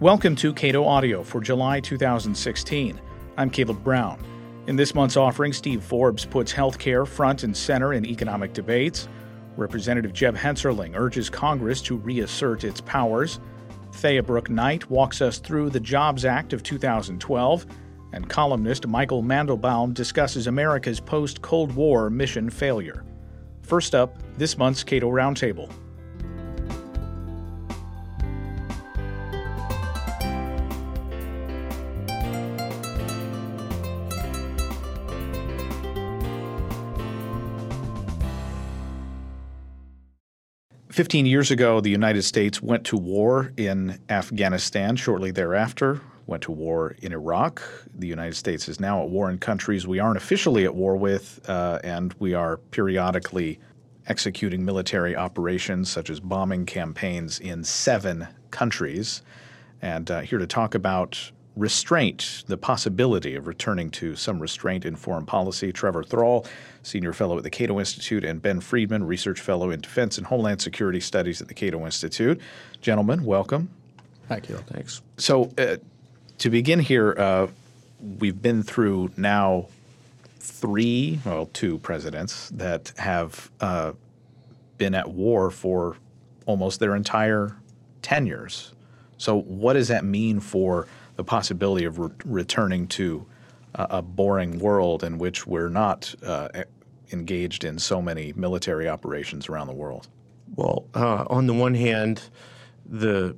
Welcome to Cato Audio for July 2016. I'm Caleb Brown. In this month's offering, Steve Forbes puts healthcare front and center in economic debates. Representative Jeb Hensarling urges Congress to reassert its powers. Thaya Brook Knight walks us through the Jobs Act of 2012. And columnist Michael Mandelbaum discusses America's post Cold War mission failure. First up, this month's Cato Roundtable. Fifteen years ago, the United States went to war in Afghanistan. Shortly thereafter, went to war in Iraq. The United States is now at war in countries we aren't officially at war with, uh, and we are periodically executing military operations such as bombing campaigns in seven countries. And uh, here to talk about restraint, the possibility of returning to some restraint in foreign policy, Trevor Thrall, Senior Fellow at the Cato Institute, and Ben Friedman, Research Fellow in Defense and Homeland Security Studies at the Cato Institute. Gentlemen, welcome. Thank you. Thanks. So, uh, to begin here, uh, we've been through now three, well, two presidents that have uh, been at war for almost their entire tenures. So, what does that mean for the possibility of re- returning to a boring world in which we're not uh, engaged in so many military operations around the world? Well, uh, on the one hand, the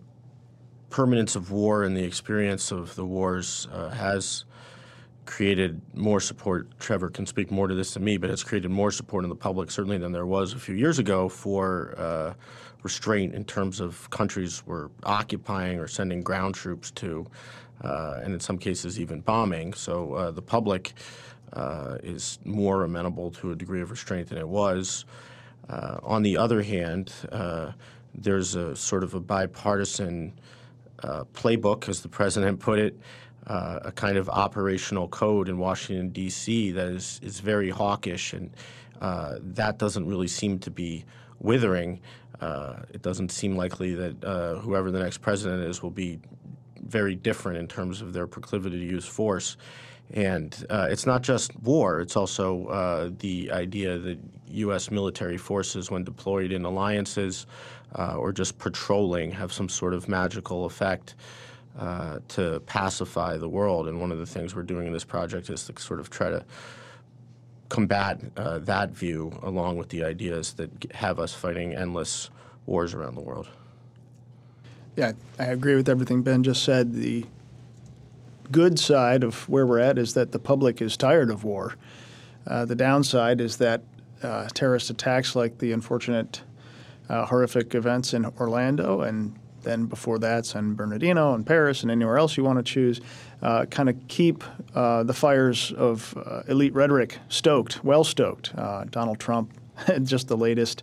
permanence of war and the experience of the wars uh, has created more support. Trevor can speak more to this than me, but it's created more support in the public, certainly, than there was a few years ago for uh, restraint in terms of countries were occupying or sending ground troops to, and in some cases, even bombing. So uh, the public uh, is more amenable to a degree of restraint than it was. Uh, on the other hand, there's a sort of a bipartisan uh, playbook, as the president put it, uh, a kind of operational code in Washington, D.C. that is, is very hawkish, and uh, that doesn't really seem to be withering. Uh, it doesn't seem likely that uh, whoever the next president is will be very different in terms of their proclivity to use force. And uh, it's not just war, it's also uh, the idea that U.S. military forces, when deployed in alliances uh, or just patrolling, have some sort of magical effect uh, to pacify the world. And one of the things we're doing in this project is to sort of try to combat uh, that view along with the ideas that have us fighting endless wars around the world. Yeah, I agree with everything Ben just said. The good side of where we're at is that the public is tired of war. Uh, the downside is that uh, terrorist attacks like the unfortunate uh, horrific events in Orlando and then before that San Bernardino and Paris and anywhere else you want to choose uh, kind of keep uh, the fires of uh, elite rhetoric stoked, well stoked. Donald Trump, just the latest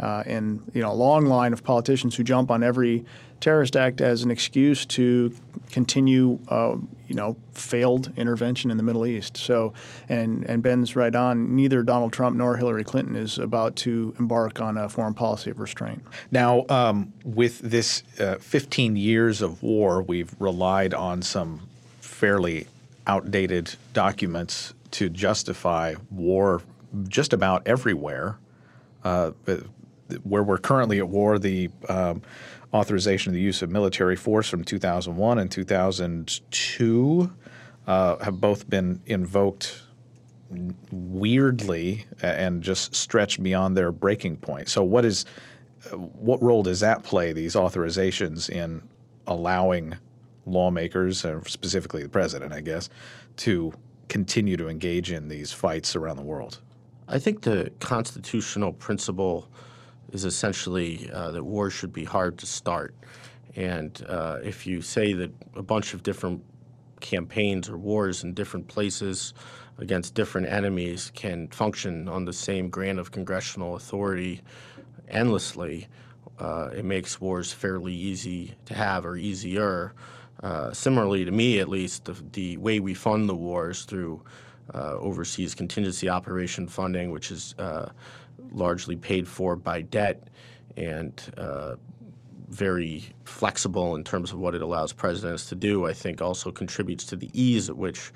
uh, and you know a long line of politicians who jump on every terrorist act as an excuse to continue uh, you know failed intervention in the Middle East. So and and Ben's right on. Neither Donald Trump nor Hillary Clinton is about to embark on a foreign policy of restraint. Now, um, with this uh, 15 years of war, we've relied on some fairly outdated documents to justify war just about everywhere. Uh, where we're currently at war, the um, authorization of the use of military force from 2001 and 2002 uh, have both been invoked weirdly and just stretched beyond their breaking point. So, what is what role does that play? These authorizations in allowing lawmakers, uh, specifically the president, I guess, to continue to engage in these fights around the world? I think the constitutional principle is essentially uh, that war should be hard to start. And uh, if you say that a bunch of different campaigns or wars in different places against different enemies can function on the same grant of congressional authority endlessly, uh, it makes wars fairly easy to have or easier. Uh, similarly, to me at least, the, the, way we fund the wars through uh, overseas contingency operation funding, which is uh, largely paid for by debt, and uh, very flexible in terms of what it allows presidents to do, I think also contributes to the ease at which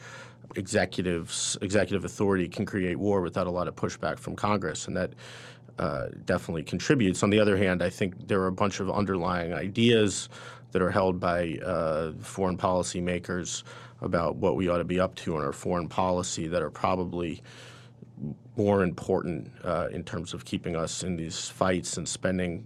executives executive authority can create war without a lot of pushback from Congress, and that uh, definitely contributes. On the other hand, I think there are a bunch of underlying ideas that are held by uh, foreign policy makers about what we ought to be up to in our foreign policy that are probably more important uh, in terms of keeping us in these fights and spending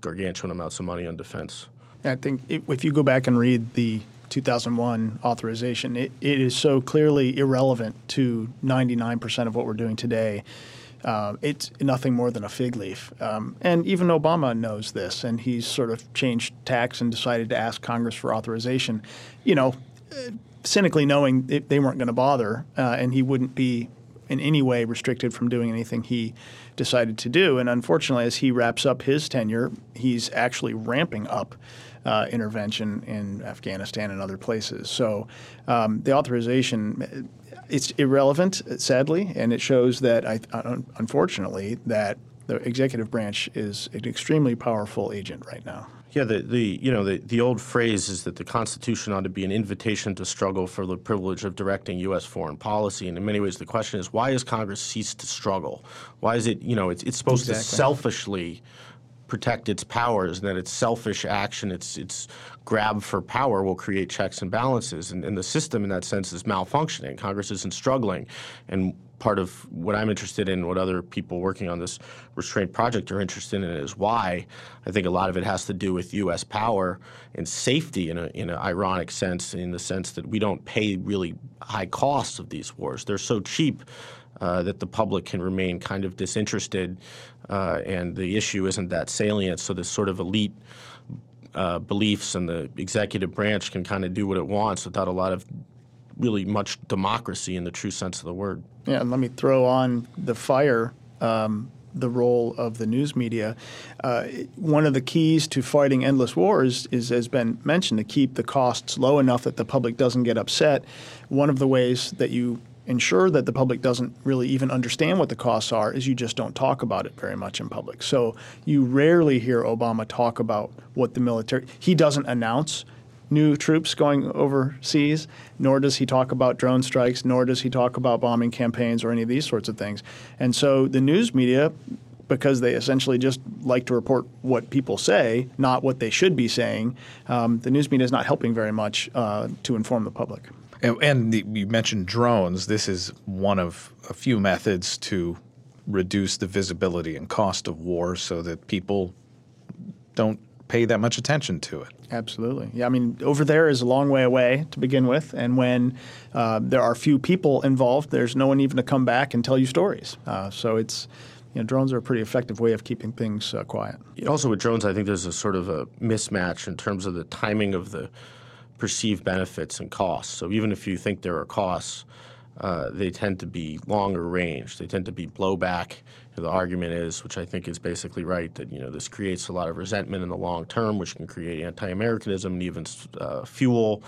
gargantuan amounts of money on defense. I think if you go back and read the 2001 authorization, it, it is so clearly irrelevant to 99% of what we're doing today. Uh, it's nothing more than a fig leaf. Um, and even Obama knows this, and he's sort of changed tacks and decided to ask Congress for authorization. You know, cynically knowing they weren't going to bother, uh, and he wouldn't be in any way restricted from doing anything he decided to do. And unfortunately, as he wraps up his tenure, he's actually ramping up uh, intervention in Afghanistan and other places. So um, the authorization, it's irrelevant, sadly, and it shows that, I, unfortunately, that the executive branch is an extremely powerful agent right now. Yeah, the, the you know the, the old phrase is that the Constitution ought to be an invitation to struggle for the privilege of directing U.S. foreign policy. And in many ways, the question is why has Congress ceased to struggle? Why is it you know it's, it's supposed exactly. to selfishly protect its powers, and that its selfish action, its its grab for power will create checks and balances. And, and the system, in that sense, is malfunctioning. Congress isn't struggling, and part of what I'm interested in, what other people working on this restraint project are interested in, is why. I think a lot of it has to do with U.S. power and safety in, a, in an ironic sense, in the sense that we don't pay really high costs of these wars. They're so cheap uh, that the public can remain kind of disinterested, uh, and the issue isn't that salient. So this sort of elite uh, beliefs and the executive branch can kind of do what it wants without a lot of really much democracy in the true sense of the word. Yeah, and let me throw on the fire. Um, the role of the news media. Uh, one of the keys to fighting endless wars is, has been mentioned, to keep the costs low enough that the public doesn't get upset. One of the ways that you ensure that the public doesn't really even understand what the costs are is you just don't talk about it very much in public. So you rarely hear Obama talk about what the military, he doesn't announce new troops going overseas, nor does he talk about drone strikes, nor does he talk about bombing campaigns or any of these sorts of things. And so the news media because they essentially just like to report what people say, not what they should be saying. Um, the news media is not helping very much uh, to inform the public. And, and the, you mentioned drones. This is one of a few methods to reduce the visibility and cost of war so that people don't pay that much attention to it. Absolutely. Yeah, I mean, over there is a long way away to begin with, and when uh, there are few people involved, there's no one even to come back and tell you stories. Uh, so it's you know, drones are a pretty effective way of keeping things uh, quiet. Also, with drones, I think there's a sort of a mismatch in terms of the timing of the perceived benefits and costs. So even if you think there are costs, uh, they tend to be longer range. They tend to be blowback. The argument is, which I think is basically right, that you know this creates a lot of resentment in the long term, which can create anti-Americanism and even uh, fuel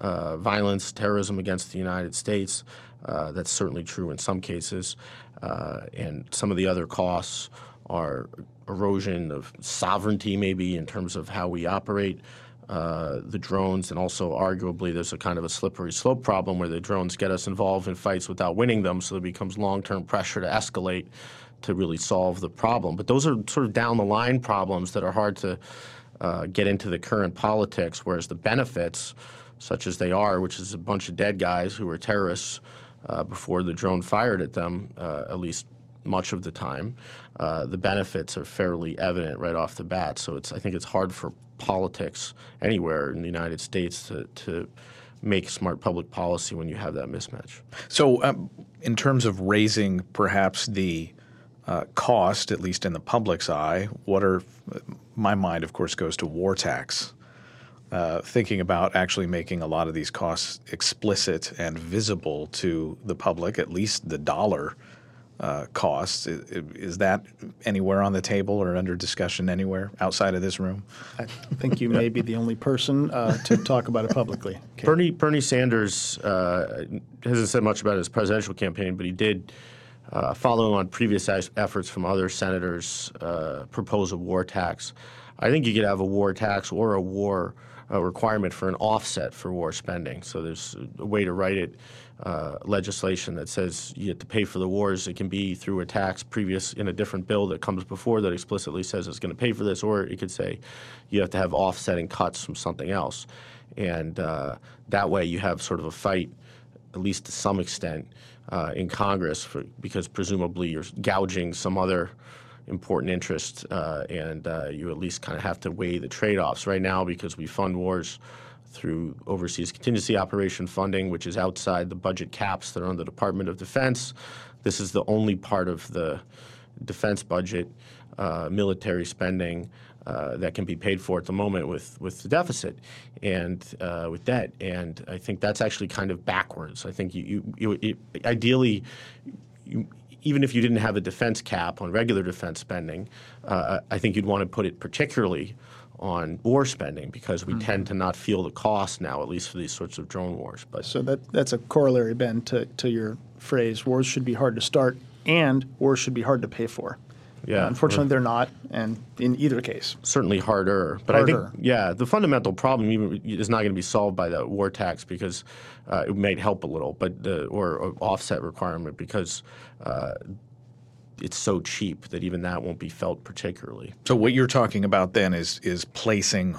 uh, violence, terrorism against the United States. Uh, that's certainly true in some cases, uh, and some of the other costs are erosion of sovereignty, maybe in terms of how we operate uh, the drones, and also arguably there's a kind of a slippery slope problem where the drones get us involved in fights without winning them, so there becomes long-term pressure to escalate to really solve the problem. But those are sort of down the line problems that are hard to uh, get into the current politics, whereas the benefits, such as they are, which is a bunch of dead guys who were terrorists uh, before the drone fired at them, uh, at least much of the time, uh, the benefits are fairly evident right off the bat. So it's I think it's hard for politics anywhere in the United States to, to make smart public policy when you have that mismatch. So, um, in terms of raising perhaps the uh, cost, at least in the public's eye, what are my mind, of course, goes to war tax. Uh, thinking about actually making a lot of these costs explicit and visible to the public, at least the dollar uh, costs. Is, is, that anywhere on the table or under discussion anywhere outside of this room? I think you may be the only person uh, to talk about it publicly. Okay. Bernie Bernie Sanders uh, hasn't said much about his presidential campaign, but he did uh, following on previous efforts from other senators, uh, propose a war tax. I think you could have a war tax or a war uh, requirement for an offset for war spending. So there's a way to write it uh, legislation that says you have to pay for the wars. It can be through a tax previous in a different bill that comes before that explicitly says it's going to pay for this, or it could say you have to have offsetting cuts from something else. And uh, that way you have sort of a fight, at least to some extent, uh, in Congress for, because presumably you're gouging some other important interest, uh, and uh, you at least kind of have to weigh the trade-offs. Right now, because we fund wars through overseas contingency operation funding, which is outside the budget caps that are on the Department of Defense. This is the only part of the defense budget, uh, military spending, uh, that can be paid for at the moment with, with the deficit and uh, with debt. And I think that's actually kind of backwards. I think you, you, you ideally, you, even if you didn't have a defense cap on regular defense spending, uh, I think you'd want to put it particularly on war spending because we mm-hmm. tend to not feel the cost now, at least for these sorts of drone wars. But so that that's a corollary, Ben, to, to your phrase: wars should be hard to start, and wars should be hard to pay for. Yeah, uh, unfortunately, they're not, and in either case, certainly harder. But harder. I think, yeah, the fundamental problem even is not going to be solved by the war tax because uh, it might help a little, but the or, or offset requirement because uh, it's so cheap that even that won't be felt particularly. So what you're talking about then is is placing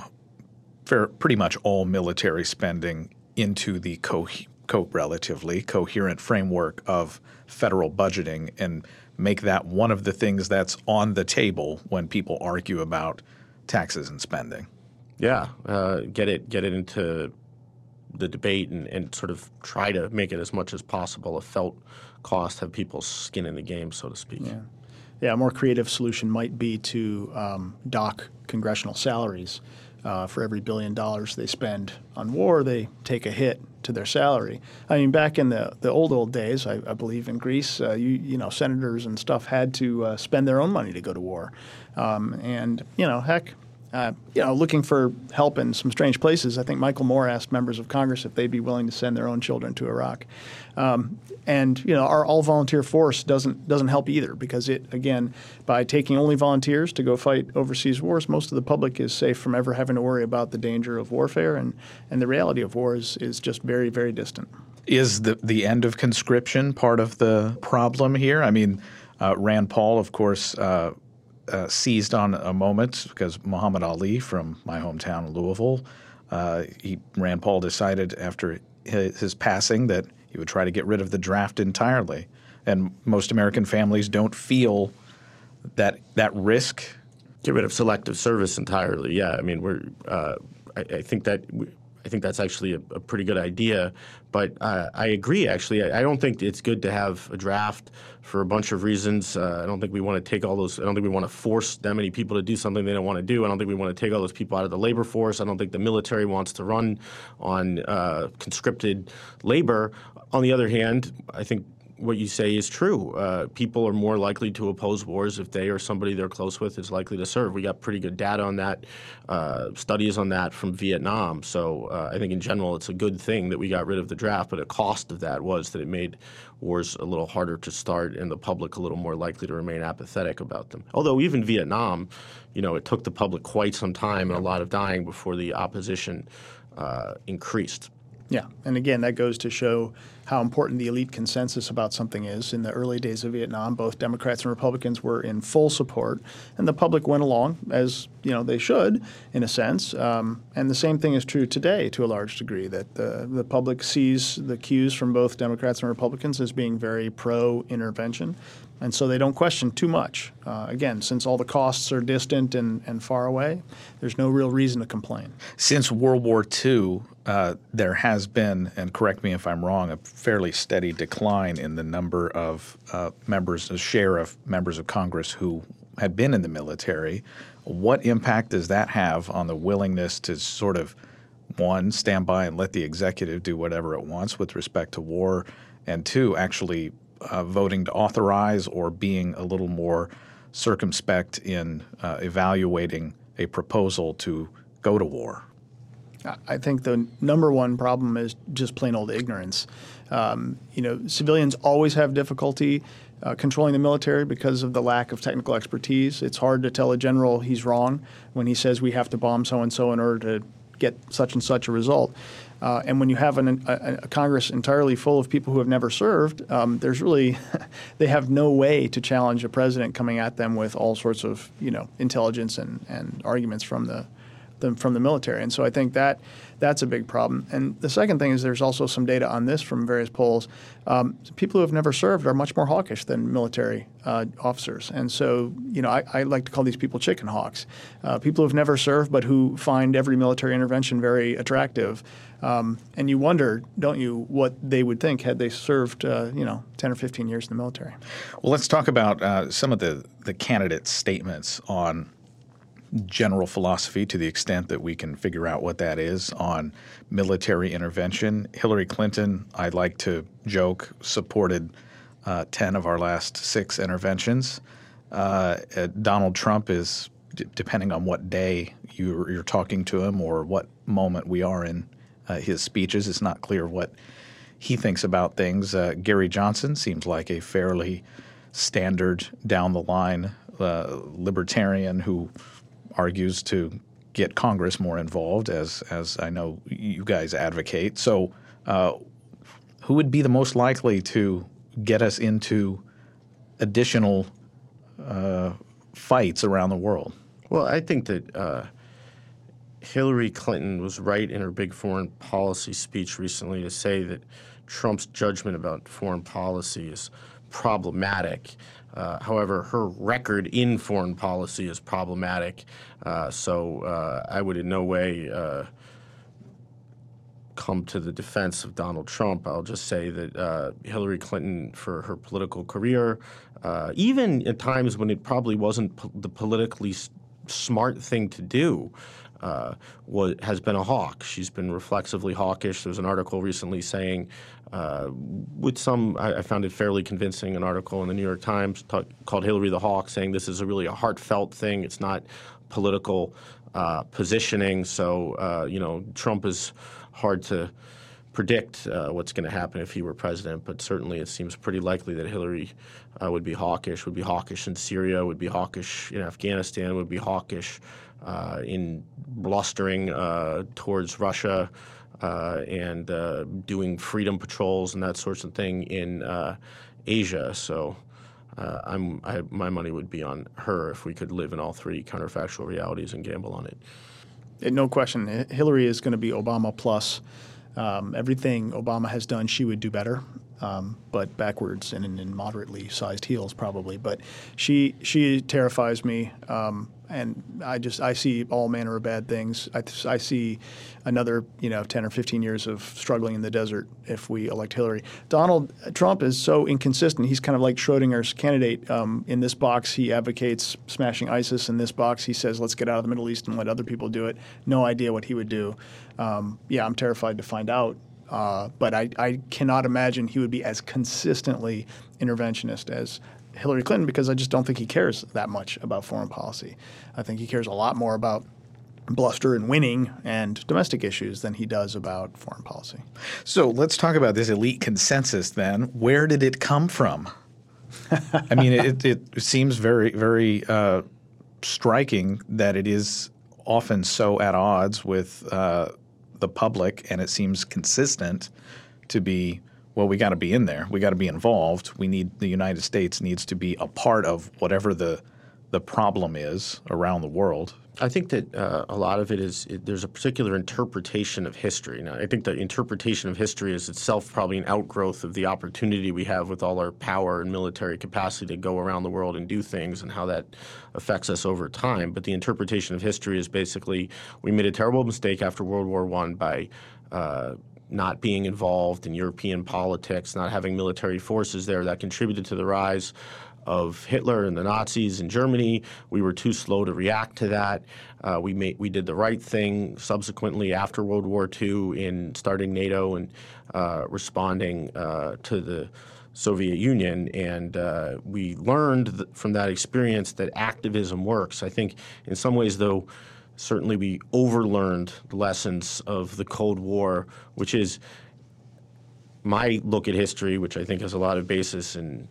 fair, pretty much all military spending into the co, co relatively coherent framework of federal budgeting and make that one of the things that's on the table when people argue about taxes and spending. Yeah, uh, get it get it into the debate and, and sort of try to make it as much as possible a felt cost, have people's skin in the game, so to speak. Yeah, yeah. A more creative solution might be to um, dock congressional salaries. Uh, for every billion dollars they spend on war, they take a hit to their salary. I mean, back in the, the old old days, I, I believe in Greece, uh, you you know, senators and stuff had to uh, spend their own money to go to war, um, and you know, heck, uh, you know, looking for help in some strange places. I think Michael Moore asked members of Congress if they'd be willing to send their own children to Iraq. Um, and you know, our all volunteer force doesn't doesn't help either because it again, by taking only volunteers to go fight overseas wars, most of the public is safe from ever having to worry about the danger of warfare, and and the reality of war is, is just very very distant. Is the the end of conscription part of the problem here? I mean, uh, Rand Paul, of course. Uh, uh, seized on a moment because Muhammad Ali from my hometown, Louisville, uh, he Rand Paul decided after his, his, passing that he would try to get rid of the draft entirely, and most American families don't feel that that risk. Get rid of selective service entirely. Yeah, I mean we're. Uh, I, I, think that I think that's actually a, a pretty good idea. But uh, I agree, actually. I, I, don't think it's good to have a draft for a bunch of reasons. Uh, I don't think we want to take all those, I don't think we want to force that many people to do something they don't want to do. I don't think we want to take all those people out of the labor force. I don't think the military wants to run on uh, conscripted labor. On the other hand, I think what you say is true. Uh, people are more likely to oppose wars if they or somebody they're close with is likely to serve. We got pretty good data on that, uh, studies on that from Vietnam. So uh, I think in general it's a good thing that we got rid of the draft, but a cost of that was that it made wars a little harder to start and the public a little more likely to remain apathetic about them. Although even Vietnam, you know, it took the public quite some time and a lot of dying before the opposition uh, increased. Yeah, and again, that goes to show how important the elite consensus about something is. In the early days of Vietnam, both Democrats and Republicans were in full support, and the public went along as you know they should, in a sense. Um, and the same thing is true today, to a large degree. That the the public sees the cues from both Democrats and Republicans as being very pro-intervention, and so they don't question too much. Uh, again, since all the costs are distant and, and far away, there's no real reason to complain. Since World War II, uh, there has been, and correct me if I'm wrong, a fairly steady decline in the number of uh, members, share of members of Congress who had been in the military. What impact does that have on the willingness to sort of, one, stand by and let the executive do whatever it wants with respect to war, and two, actually uh, voting to authorize or being a little more circumspect in uh, evaluating a proposal to go to war? I think the number one problem is just plain old ignorance. Um, you know, civilians always have difficulty uh, controlling the military because of the lack of technical expertise. It's hard to tell a general he's wrong when he says we have to bomb so and so in order to get such and such a result. Uh, and when you have an, a, a, Congress entirely full of people who have never served, um, there's really they have no way to challenge a president coming at them with all sorts of you know intelligence and, and arguments from the them from the military. And so I think that that's a big problem. And the second thing is there's also some data on this from various polls. Um, people who have never served are much more hawkish than military uh, officers. And so, you know, I, I, like to call these people chicken hawks. Uh, people who have never served but who find every military intervention very attractive. Um, and you wonder, don't you, what they would think had they served, uh, you know, 10 or 15 years in the military. Well, let's talk about uh, some of the, the candidates' statements on general philosophy to the extent that we can figure out what that is on military intervention. Hillary Clinton, I like to joke, supported uh, 10 of our last six interventions. Uh, uh, Donald Trump is, d- depending on what day you're, you're, talking to him or what moment we are in uh, his speeches, it's not clear what he thinks about things. Uh, Gary Johnson seems like a fairly standard down the line uh, libertarian who argues to get Congress more involved, as as I know you guys advocate. So, uh, who would be the most likely to get us into additional uh, fights around the world? Well, I think that uh, Hillary Clinton was right in her big foreign policy speech recently to say that Trump's judgment about foreign policy is problematic. Uh, however, her record in foreign policy is problematic. Uh, so uh, I would in no way uh, come to the defense of Donald Trump. I'll just say that uh, Hillary Clinton, for her political career, uh, even at times when it probably wasn't po- the politically s- smart thing to do, uh, was, has been a hawk. She's been reflexively hawkish. There was an article recently saying, uh, with some, I, I, found it fairly convincing, an article in the New York Times talk, called Hillary the Hawk, saying this is a really a heartfelt thing. It's not political uh, positioning. So, uh, you know, Trump is hard to predict uh, what's going to happen if he were president, but certainly it seems pretty likely that Hillary uh, would be hawkish, would be hawkish in Syria, would be hawkish in Afghanistan, would be hawkish uh, in blustering uh, towards Russia uh, and uh, doing freedom patrols and that sorts of thing in Asia. So. Uh, I'm, I, my money would be on her if we could live in all three counterfactual realities and gamble on it. No question. Hillary is going to be Obama plus. Um, everything Obama has done, she would do better, um, but backwards and in, in, moderately sized heels probably. But she she terrifies me. Um, and I just I see all manner of bad things. I, I see another you know 10 or 15 years of struggling in the desert if we elect Hillary. Donald Trump is so inconsistent. He's kind of like Schrodinger's candidate. Um, in this box, he advocates smashing ISIS. In this box, he says let's get out of the Middle East and let other people do it. No idea what he would do. Um, yeah, I'm terrified to find out. Uh, but I, I cannot imagine he would be as consistently interventionist as Hillary Clinton because I just don't think he cares that much about foreign policy. I think he cares a lot more about bluster and winning and domestic issues than he does about foreign policy. So let's talk about this elite consensus then. Where did it come from? I mean, it, it seems very, very uh, striking that it is often so at odds with uh, the public, and it seems consistent to be well, we got to be in there. We got to be involved. We need the United States needs to be a part of whatever the the problem is around the world. I think that uh, a lot of it is it, there's a particular interpretation of history. Now, I think the interpretation of history is itself probably an outgrowth of the opportunity we have with all our power and military capacity to go around the world and do things and how that affects us over time. But the interpretation of history is basically we made a terrible mistake after World War One by uh, not being involved in European politics, not having military forces there that contributed to the rise of Hitler and the Nazis in Germany. We were too slow to react to that. Uh, we made we did the right thing subsequently after World War II in starting NATO and uh, responding uh, to the Soviet Union, and uh, we learned th- from that experience that activism works. I think in some ways, though certainly we overlearned the lessons of the Cold War, which is my look at history, which I think has a lot of basis in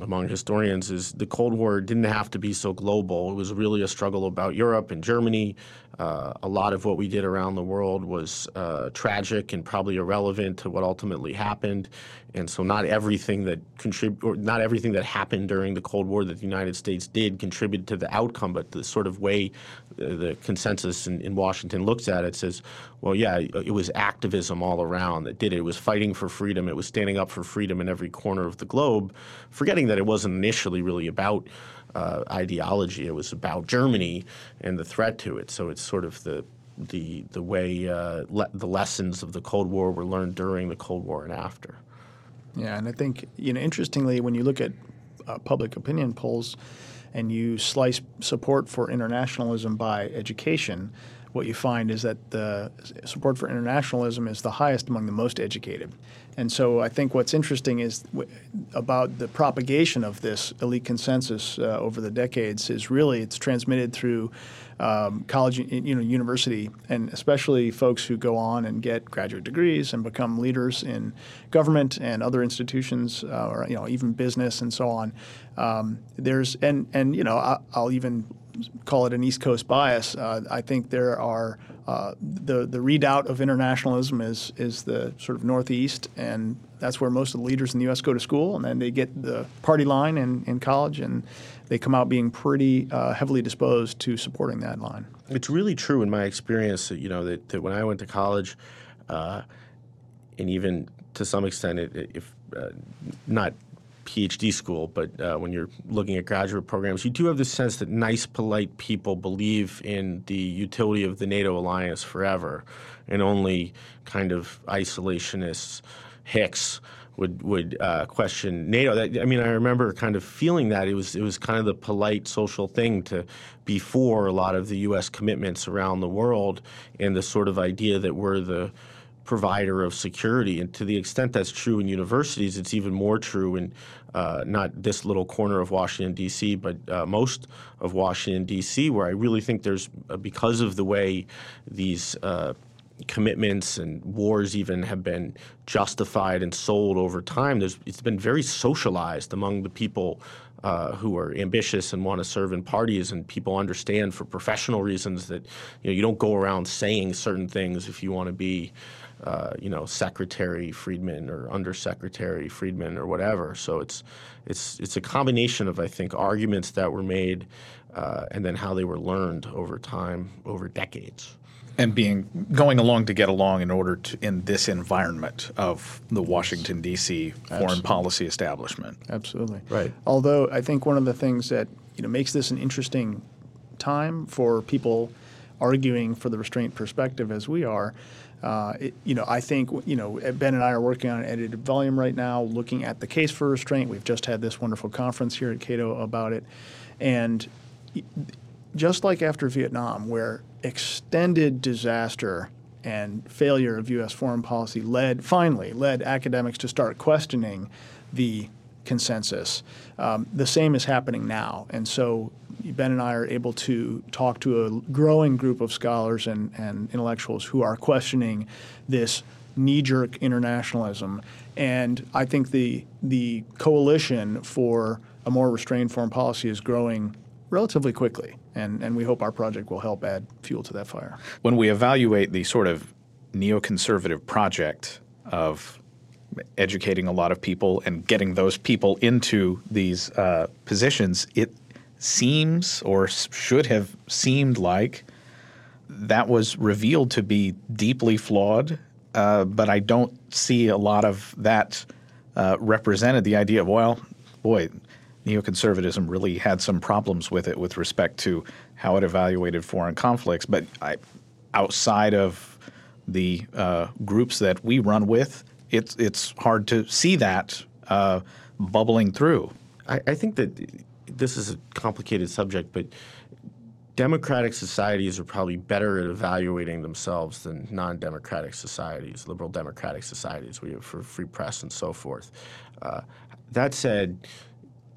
among historians, is the Cold War didn't have to be so global. It was really a struggle about Europe and Germany. Uh, a lot of what we did around the world was uh, tragic and probably irrelevant to what ultimately happened. And so, not everything that contrib- or not everything that happened during the Cold War that the United States did contributed to the outcome. But the sort of way uh, the consensus in, in, Washington looks at it says, well, yeah, it was activism all around that did it. It was fighting for freedom. It was standing up for freedom in every corner of the globe, forgetting that it wasn't initially really about uh, ideology. It was about Germany and the threat to it. So it's sort of the the the way uh, le- the lessons of the Cold War were learned during the Cold War and after. Yeah, and I think you know interestingly when you look at uh, public opinion polls and you slice support for internationalism by education, what you find is that the support for internationalism is the highest among the most educated. And so I think what's interesting is w- about the propagation of this elite consensus uh, over the decades is really it's transmitted through um, college, you know, university, and especially folks who go on and get graduate degrees and become leaders in government and other institutions, uh, or you know, even business and so on. Um, there's and and you know, I, I'll even call it an East Coast bias. Uh, I think there are uh, the the redoubt of internationalism is is the sort of Northeast, and that's where most of the leaders in the U.S. go to school, and then they get the party line in, in college, and they come out being pretty uh, heavily disposed to supporting that line. It's really true in my experience that you know that, that when I went to college, uh, and even to some extent, it, if uh, not PhD school, but uh, when you're looking at graduate programs, you do have the sense that nice, polite people believe in the utility of the NATO alliance forever, and only kind of isolationists, hicks, would would uh, question NATO. That, I mean, I remember kind of feeling that it was it was kind of the polite social thing to be for a lot of the U.S. commitments around the world, and the sort of idea that we're the provider of security. And to the extent that's true in universities, it's even more true in uh, not this little corner of Washington, D.C., but uh, most of Washington, D.C., where I really think there's, uh, because of the way these uh, commitments and wars even have been justified and sold over time, there's, it's been very socialized among the people uh, who are ambitious and want to serve in parties, and people understand for professional reasons that you know you don't go around saying certain things if you want to be uh, you know, Secretary Friedman or Undersecretary Friedman or whatever. So it's it's it's a combination of I think arguments that were made uh, and then how they were learned over time, over decades. And being going along to get along in order to in this environment of the Washington D.C. foreign Absolutely. policy establishment. Absolutely right. Although I think one of the things that you know makes this an interesting time for people arguing for the restraint perspective as we are uh, it, you know, I think you know Ben and I are working on an edited volume right now, looking at the case for restraint. We've just had this wonderful conference here at Cato about it, and just like after Vietnam, where extended disaster and failure of U.S. foreign policy led finally led academics to start questioning the consensus. Um, the same is happening now, and so Ben and I are able to talk to a growing group of scholars and, and intellectuals who are questioning this knee-jerk internationalism. And I think the the coalition for a more restrained foreign policy is growing relatively quickly, and, and we hope our project will help add fuel to that fire. When we evaluate the sort of neoconservative project of educating a lot of people and getting those people into these uh, positions, it seems or should have seemed like that was revealed to be deeply flawed, uh, but I don't see a lot of that uh, represented. The idea of, well, boy, neoconservatism really had some problems with it with respect to how it evaluated foreign conflicts. But I, outside of the uh, groups that we run with, it's it's hard to see that uh, bubbling through. I, I think that this is a complicated subject, but democratic societies are probably better at evaluating themselves than non-democratic societies, liberal democratic societies. We have for free press and so forth. Uh, that said,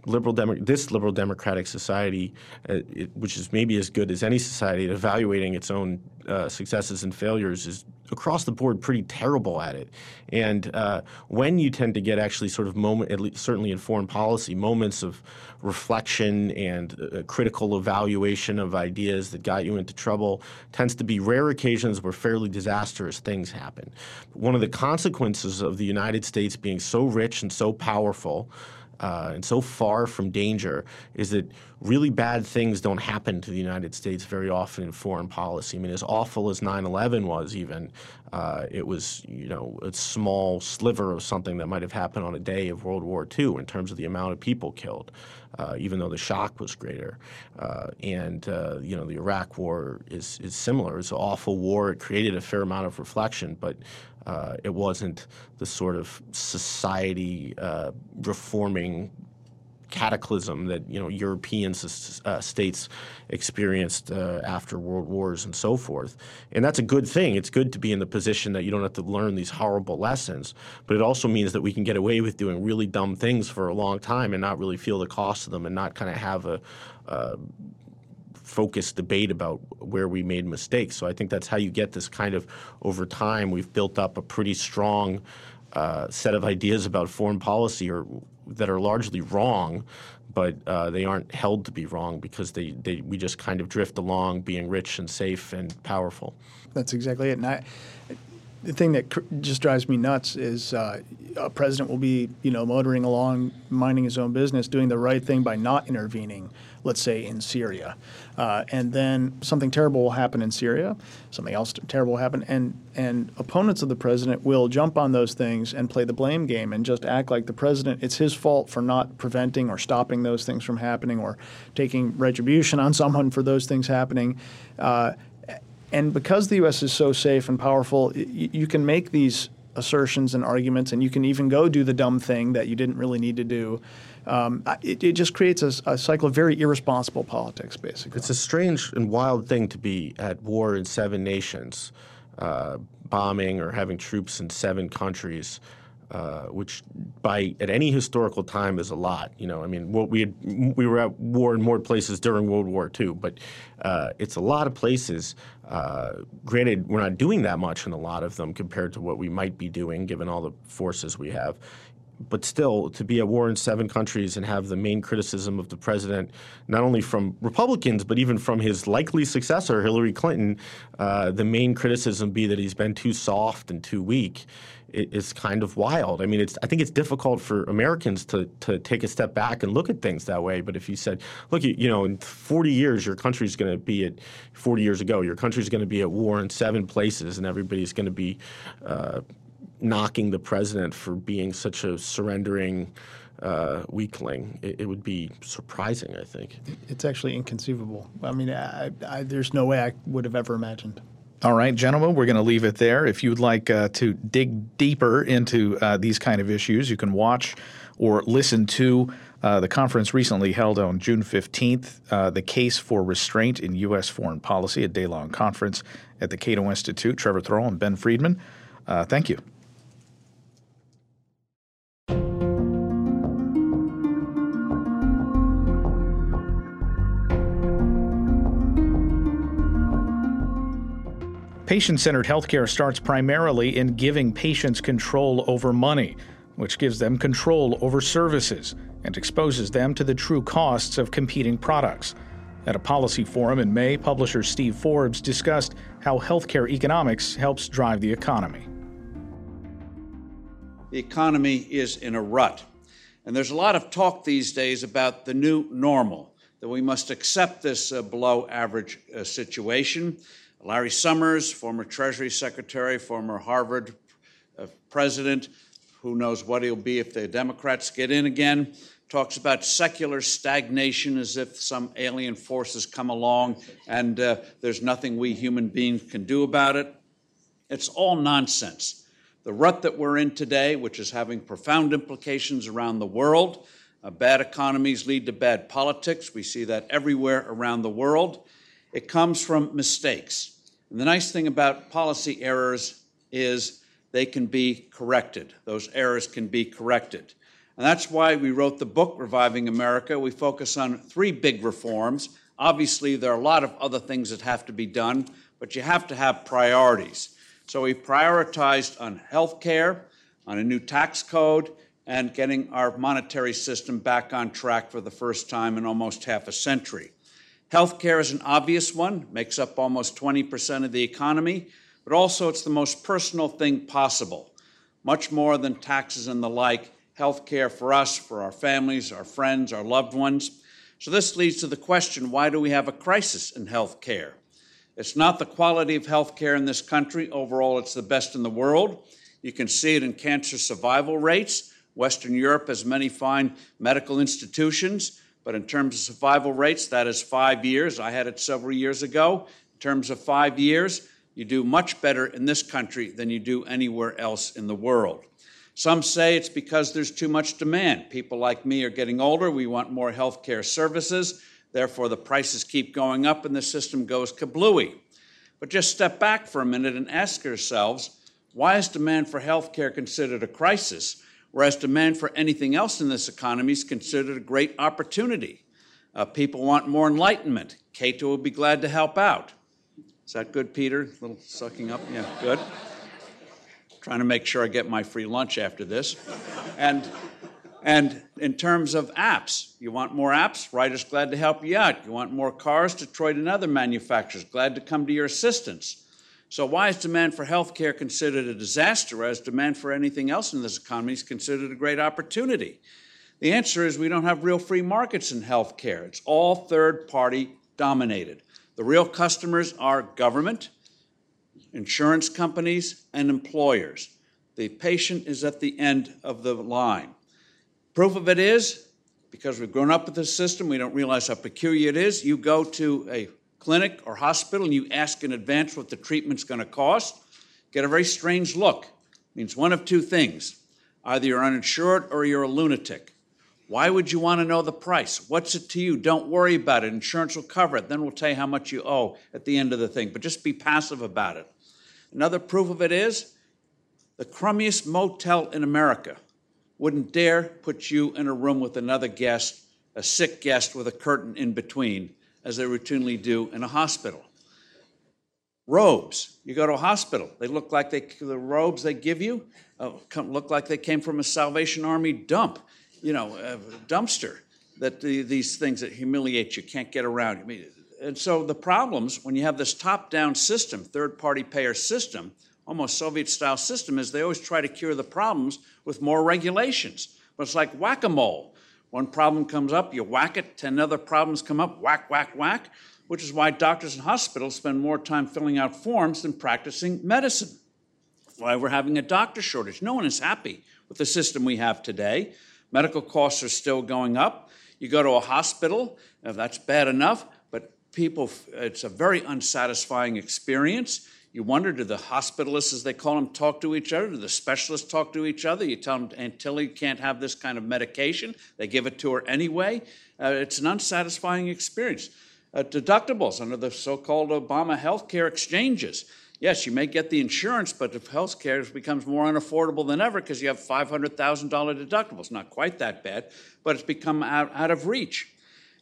liberal Demo- this liberal democratic society, uh, it, which is maybe as good as any society at evaluating its own uh, successes and failures, is across the board pretty terrible at it. And uh, when you tend to get actually sort of moment, least certainly in foreign policy, moments of reflection and uh, critical evaluation of ideas that got you into trouble, tends to be rare occasions where fairly disastrous things happen. One of the consequences of the United States being so rich and so powerful uh, and so far from danger is that really bad things don't happen to the United States very often in foreign policy. I mean, as awful as 9/11 was, even uh, it was you know a small sliver of something that might have happened on a day of World War II in terms of the amount of people killed. Uh, even though the shock was greater, uh, and uh, you know the Iraq War is is similar. It's an awful war. It created a fair amount of reflection, but uh, it wasn't the sort of society uh, reforming cataclysm that you know European uh, states experienced uh, after world wars and so forth. And that's a good thing. It's good to be in the position that you don't have to learn these horrible lessons. But it also means that we can get away with doing really dumb things for a long time and not really feel the cost of them and not kind of have a, a focused debate about where we made mistakes. So I think that's how you get this kind of over time. We've built up a pretty strong uh, set of ideas about foreign policy or that are largely wrong, but uh, they aren't held to be wrong because they, they we just kind of drift along being rich and safe and powerful. That's exactly it. And I, the thing that cr- just drives me nuts is uh, a president will be, you know, motoring along, minding his own business, doing the right thing by not intervening, let's say in Syria, uh, and then something terrible will happen in Syria, something else terrible will happen, and and opponents of the president will jump on those things and play the blame game and just act like the president it's his fault for not preventing or stopping those things from happening or taking retribution on someone for those things happening. Uh, and because the U.S. is so safe and powerful, y- you can make these assertions and arguments, and you can even go do the dumb thing that you didn't really need to do. Um, it, it, just creates a, a, cycle of very irresponsible politics, basically. It's a strange and wild thing to be at war in seven nations, uh, bombing or having troops in seven countries. Uh, which by at any historical time is a lot. You know, I mean, what we had, we were at war in more places during World War II, but uh, it's a lot of places. Uh, granted, we're not doing that much in a lot of them compared to what we might be doing, given all the forces we have. But still, to be at war in seven countries and have the main criticism of the president, not only from Republicans, but even from his likely successor, Hillary Clinton, uh, the main criticism be that he's been too soft and too weak is kind of wild. I mean, it's I think it's difficult for Americans to to take a step back and look at things that way. But if you said, look, you, you know, in 40 years, your country's going to be at 40 years ago, your country's going to be at war in seven places, and everybody's going to be uh, knocking the president for being such a surrendering. Uh, weakling, it, it, would be surprising. I think it's actually inconceivable. I mean, I, I, there's no way I would have ever imagined. All right, gentlemen, we're going to leave it there. If you'd like uh, to dig deeper into uh, these kind of issues, you can watch or listen to uh, the conference recently held on June 15th, uh, The Case for Restraint in U.S. Foreign Policy, a day long conference at the Cato Institute. Trevor Thrall and Ben Friedman, uh, thank you. Patient centered healthcare starts primarily in giving patients control over money, which gives them control over services and exposes them to the true costs of competing products. At a policy forum in May, publisher Steve Forbes discussed how healthcare economics helps drive the economy. The economy is in a rut. And there's a lot of talk these days about the new normal, that we must accept this uh, below average uh, situation Larry Summers, former Treasury Secretary, former Harvard uh, president, who knows what he'll be if the Democrats get in again, talks about secular stagnation as if some alien forces come along and uh, there's nothing we human beings can do about it. It's all nonsense. The rut that we're in today, which is having profound implications around the world, uh, bad economies lead to bad politics. We see that everywhere around the world. It comes from mistakes. And the nice thing about policy errors is they can be corrected. Those errors can be corrected. And that's why we wrote the book, Reviving America. We focus on three big reforms. Obviously, there are a lot of other things that have to be done, but you have to have priorities. So we prioritized on health care, on a new tax code, and getting our monetary system back on track for the first time in almost half a century. Healthcare is an obvious one, makes up almost 20% of the economy, but also it's the most personal thing possible. Much more than taxes and the like, healthcare for us, for our families, our friends, our loved ones. So this leads to the question, why do we have a crisis in healthcare? It's not the quality of healthcare in this country. Overall, it's the best in the world. You can see it in cancer survival rates. Western Europe has many fine medical institutions, but in terms of survival rates, that is five years. I had it several years ago. In terms of five years, you do much better in this country than you do anywhere else in the world. Some say it's because there's too much demand. People like me are getting older. We want more health care services. Therefore, the prices keep going up and the system goes kablooey. But just step back for a minute and ask yourselves why is demand for health care considered a crisis, whereas demand for anything else in this economy is considered a great opportunity? Uh, people want more enlightenment. Cato will be glad to help out. Is that good, Peter? A little sucking up? Yeah, good trying to make sure I get my free lunch after this. And, and in terms of apps, you want more apps? Writer's glad to help you out. You want more cars? Detroit and other manufacturers glad to come to your assistance. So why is demand for healthcare considered a disaster, as demand for anything else in this economy is considered a great opportunity? The answer is we don't have real free markets in healthcare. It's all third party dominated. The real customers are government, insurance companies, and employers. The patient is at the end of the line. Proof of it is, because we've grown up with this system, we don't realize how peculiar it is. You go to a clinic or hospital and you ask in advance what the treatment's going to cost, get a very strange look. It means one of two things either you're uninsured or you're a lunatic. Why would you want to know the price? What's it to you? Don't worry about it. Insurance will cover it. Then we'll tell you how much you owe at the end of the thing. But just be passive about it. Another proof of it is the crummiest motel in America wouldn't dare put you in a room with another guest, a sick guest with a curtain in between, as they routinely do in a hospital. Robes. You go to a hospital, they look like they, the robes they give you uh, come, look like they came from a Salvation Army dump, you know, a dumpster. That the, these things that humiliate you can't get around. I mean, and so the problems when you have this top-down system, third-party payer system, almost Soviet-style system, is they always try to cure the problems with more regulations. But it's like whack-a-mole. One problem comes up, you whack it, ten other problems come up, whack, whack, whack, which is why doctors and hospitals spend more time filling out forms than practicing medicine. Why we're having a doctor shortage. No one is happy with the system we have today. Medical costs are still going up. You go to a hospital, that's bad enough, but people, it's a very unsatisfying experience. You wonder, do the hospitalists, as they call them, talk to each other? Do the specialists talk to each other? You tell them Aunt Tilly can't have this kind of medication. They give it to her anyway. Uh, it's an unsatisfying experience. Uh, deductibles under the so-called Obama health care exchanges. Yes, you may get the insurance, but if health care becomes more unaffordable than ever because you have $500,000 deductibles. Not quite that bad, but it's become out, out of reach.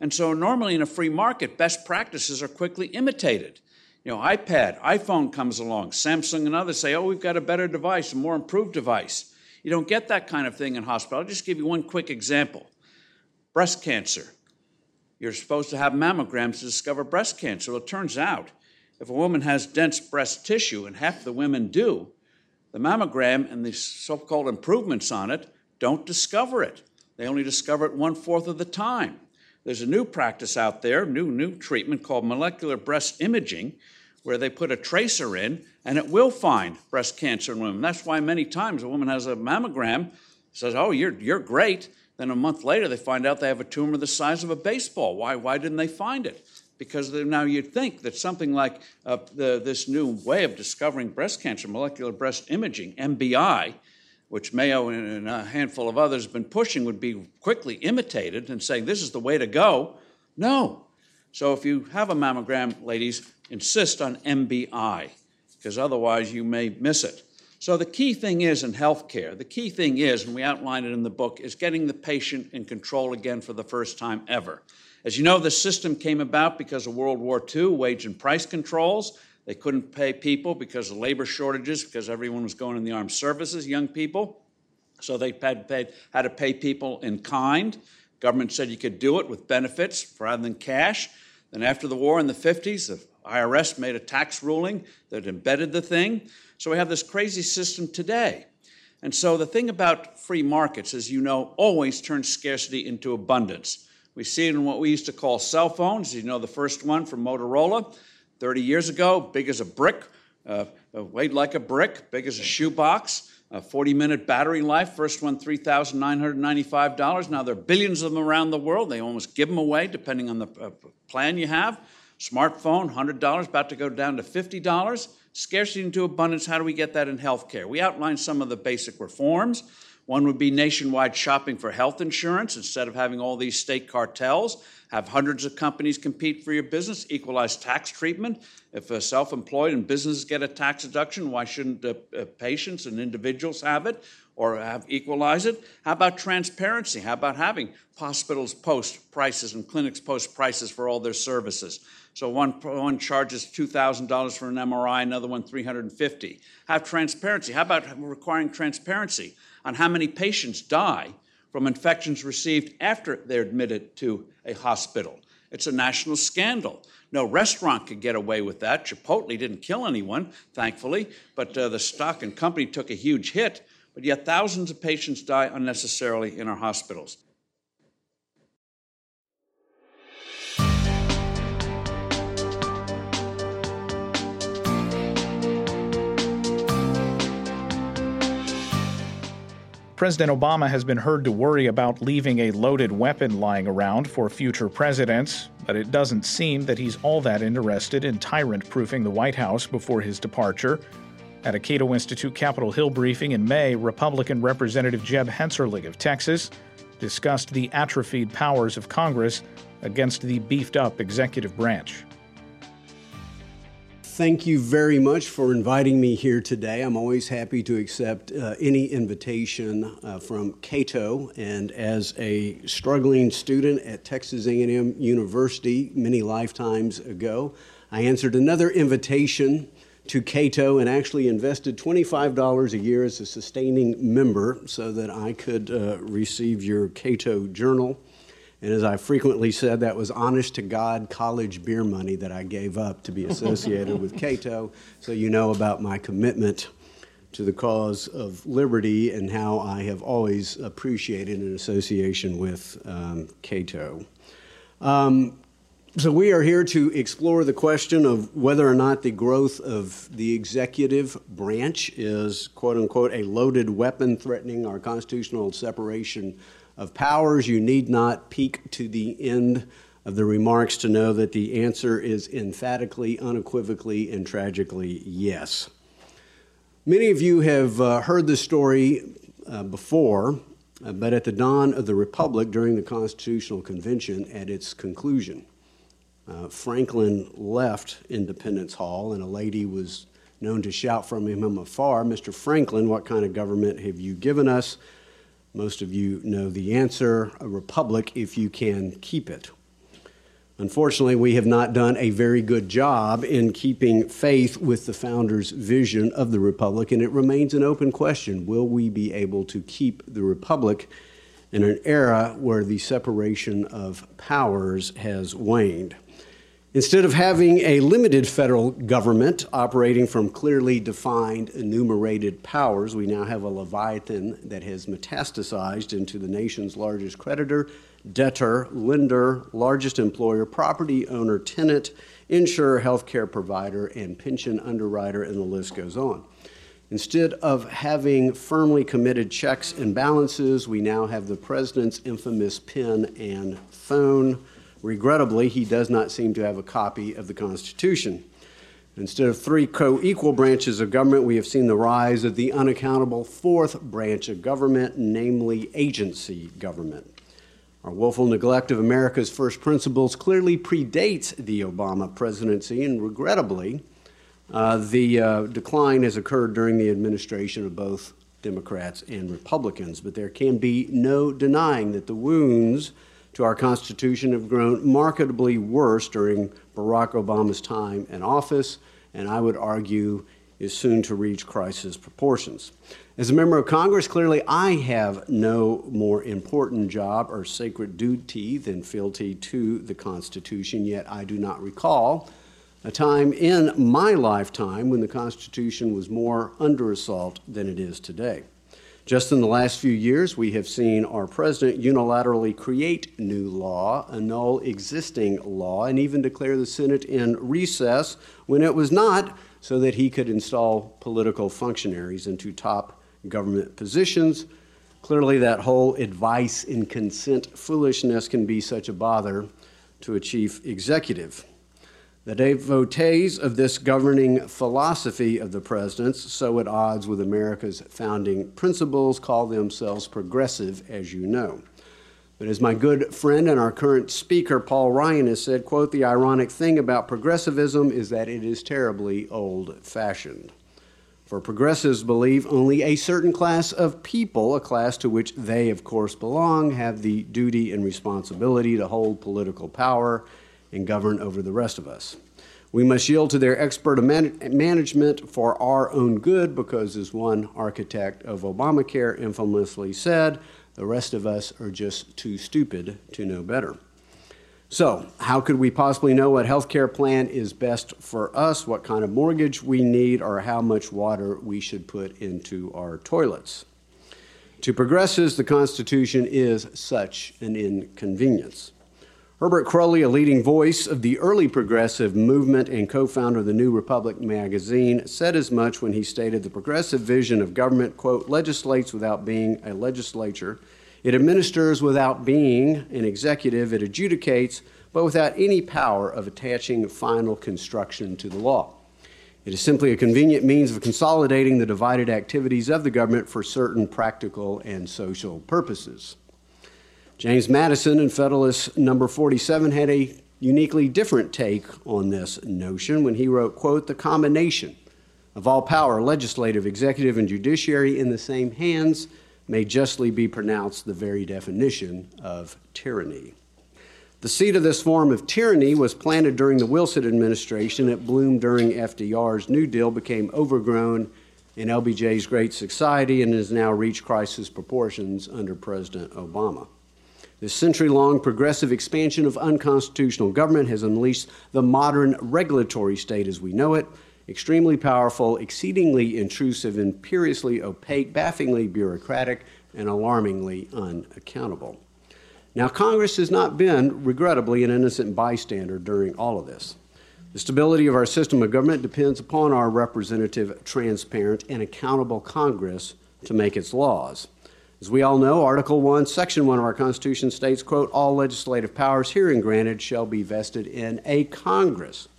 And so, normally in a free market, best practices are quickly imitated. You know, iPad, iPhone comes along, Samsung and others say, oh, we've got a better device, a more improved device. You don't get that kind of thing in hospital. I'll just give you one quick example breast cancer. You're supposed to have mammograms to discover breast cancer. Well, it turns out if a woman has dense breast tissue, and half the women do, the mammogram and the so called improvements on it don't discover it. They only discover it one fourth of the time. There's a new practice out there, new new treatment called molecular breast imaging, where they put a tracer in and it will find breast cancer in women. That's why many times a woman has a mammogram, says, "Oh, you're you're great." Then a month later, they find out they have a tumor the size of a baseball. Why? Why didn't they find it? Because now you'd think that something like uh, the, this new way of discovering breast cancer, molecular breast imaging, MBI, which Mayo and a handful of others have been pushing, would be quickly imitated and saying, this is the way to go. No. So if you have a mammogram, ladies, insist on MBI, because otherwise you may miss it. So the key thing is in healthcare, the key thing is, and we outline it in the book, is getting the patient in control again for the first time ever. As you know, the system came about because of World War II, wage and price controls. They couldn't pay people because of labor shortages, because everyone was going in the armed services, young people. So they had, paid, had to pay people in kind. Government said you could do it with benefits rather than cash. Then after the war in the 50s, the IRS made a tax ruling that embedded the thing. So we have this crazy system today. And so the thing about free markets, as you know, always turns scarcity into abundance. We see it in what we used to call cell phones. You know, the first one from Motorola 30 years ago, big as a brick, uh, uh weighed like a brick, big as a shoebox, a 40 minute battery life. First one, $3,995. Now there are billions of them around the world. They almost give them away depending on the uh, plan you have. Smartphone, $100, about to go down to $50. Scarcity into abundance, how do we get that in healthcare? We outlined some of the basic reforms. One would be nationwide shopping for health insurance instead of having all these state cartels. Have hundreds of companies compete for your business, equalize tax treatment. If a self employed and businesses get a tax deduction, why shouldn't uh, uh, patients and individuals have it or have equalize it? How about transparency? How about having hospitals post prices and clinics post prices for all their services? So one, one charges $2,000 for an MRI, another one 350. Have transparency. How about requiring transparency on how many patients die from infections received after they're admitted to a hospital? It's a national scandal. No restaurant could get away with that. Chipotle didn't kill anyone, thankfully, but uh, the stock and company took a huge hit. But yet, thousands of patients die unnecessarily in our hospitals. President Obama has been heard to worry about leaving a loaded weapon lying around for future presidents, but it doesn't seem that he's all that interested in tyrant proofing the White House before his departure. At a Cato Institute Capitol Hill briefing in May, Republican Representative Jeb Hensarling of Texas discussed the atrophied powers of Congress against the beefed up executive branch thank you very much for inviting me here today. I'm always happy to accept uh, any invitation uh, from Cato. And as a struggling student at Texas A&M University many lifetimes ago, I answered another invitation to Cato and actually invested $25 a year as a sustaining member so that I could uh, receive your Cato journal. And as I frequently said, that was honest to God college beer money that I gave up to be associated with Cato. So you know about my commitment to the cause of liberty and how I have always appreciated an association with um, Cato. Um, so, we are here to explore the question of whether or not the growth of the executive branch is, quote unquote, a loaded weapon threatening our constitutional separation of powers. You need not peek to the end of the remarks to know that the answer is emphatically, unequivocally, and tragically yes. Many of you have uh, heard this story uh, before, uh, but at the dawn of the Republic during the Constitutional Convention, at its conclusion, uh, Franklin left Independence Hall, and a lady was known to shout from him afar, Mr. Franklin, what kind of government have you given us? Most of you know the answer a republic if you can keep it. Unfortunately, we have not done a very good job in keeping faith with the founder's vision of the republic, and it remains an open question will we be able to keep the republic in an era where the separation of powers has waned? Instead of having a limited federal government operating from clearly defined enumerated powers, we now have a leviathan that has metastasized into the nation's largest creditor, debtor, lender, largest employer, property owner, tenant, insurer, healthcare provider, and pension underwriter, and the list goes on. Instead of having firmly committed checks and balances, we now have the president's infamous pen and phone Regrettably, he does not seem to have a copy of the Constitution. Instead of three co equal branches of government, we have seen the rise of the unaccountable fourth branch of government, namely agency government. Our woeful neglect of America's first principles clearly predates the Obama presidency, and regrettably, Uh, the uh, decline has occurred during the administration of both Democrats and Republicans, but there can be no denying that the wounds to our Constitution have grown markedly worse during Barack Obama's time in office, and I would argue is soon to reach crisis proportions. As a member of Congress, clearly I have no more important job or sacred duty than fealty to the Constitution, yet I do not recall a time in my lifetime when the Constitution was more under assault than it is today. Just in the last few years, we have seen our president unilaterally create new law, annul existing law, and even declare the Senate in recess when it was not, so that he could install political functionaries into top government positions. Clearly, that whole advice and consent foolishness can be such a bother to a chief executive. The devotees of this governing philosophy of the president's, so at odds with America's founding principles, call themselves progressive, as you know. But as my good friend and our current speaker, Paul Ryan, has said, quote, the ironic thing about progressivism is that it is terribly old fashioned. For progressives believe only a certain class of people, a class to which they, of course, belong, have the duty and responsibility to hold political power and govern over the rest of us. We must yield to their expert man- management for our own good because, as one architect of Obamacare infamously said, the rest of us are just too stupid to know better. So, how could we possibly know what health care plan is best for us, what kind of mortgage we need, or how much water we should put into our toilets? To progressives, the Constitution is such an inconvenience. Herbert Croly, a leading voice of the early progressive movement and co founder of the New Republic magazine, said as much when he stated the progressive vision of government, quote, legislates without being a legislature it administers without being an executive. It adjudicates, but without any power of attaching final construction to the law. It is simply a convenient means of consolidating the divided activities of the government for certain practical and social purposes. James Madison in Federalist number 47 had a uniquely different take on this notion when he wrote, quote, the combination of all power, legislative, executive, and judiciary in the same hands may justly be pronounced the very definition of tyranny. The seed of this form of tyranny was planted during the Wilson administration. It bloomed during FDR's New Deal, became overgrown in LBJ's Great Society, and has now reached crisis proportions under President Obama. This century long progressive expansion of unconstitutional government has unleashed the modern regulatory state as we know it extremely powerful, exceedingly intrusive, imperiously opaque, baffingly bureaucratic, and alarmingly unaccountable. Now, Congress has not been, regrettably, an innocent bystander during all of this. The stability of our system of government depends upon our representative, transparent, and accountable Congress to make its laws. As we all know, Article 1, Section 1 of our Constitution states, quote, all legislative powers herein granted shall be vested in a Congress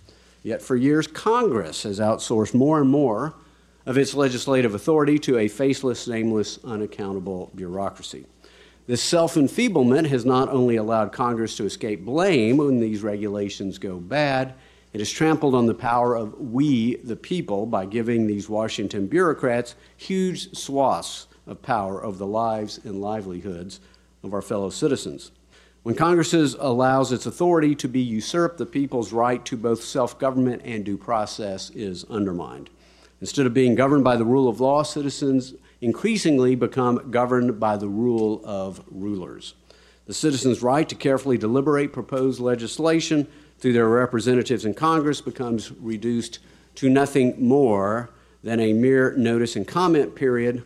Yet for years, Congress has outsourced more and more of its legislative authority to a faceless, nameless, unaccountable bureaucracy. This self enfeeblement has not only allowed Congress to escape blame when these regulations go bad, it has trampled on the power of we, the people, by giving these Washington bureaucrats huge swaths of power over the lives and livelihoods of our fellow citizens. When Congress allows its authority to be usurped, the people's right to both self government and due process is undermined. Instead of being governed by the rule of law, citizens increasingly become governed by the rule of rulers. The citizens' right to carefully deliberate proposed legislation through their representatives in Congress becomes reduced to nothing more than a mere notice and comment period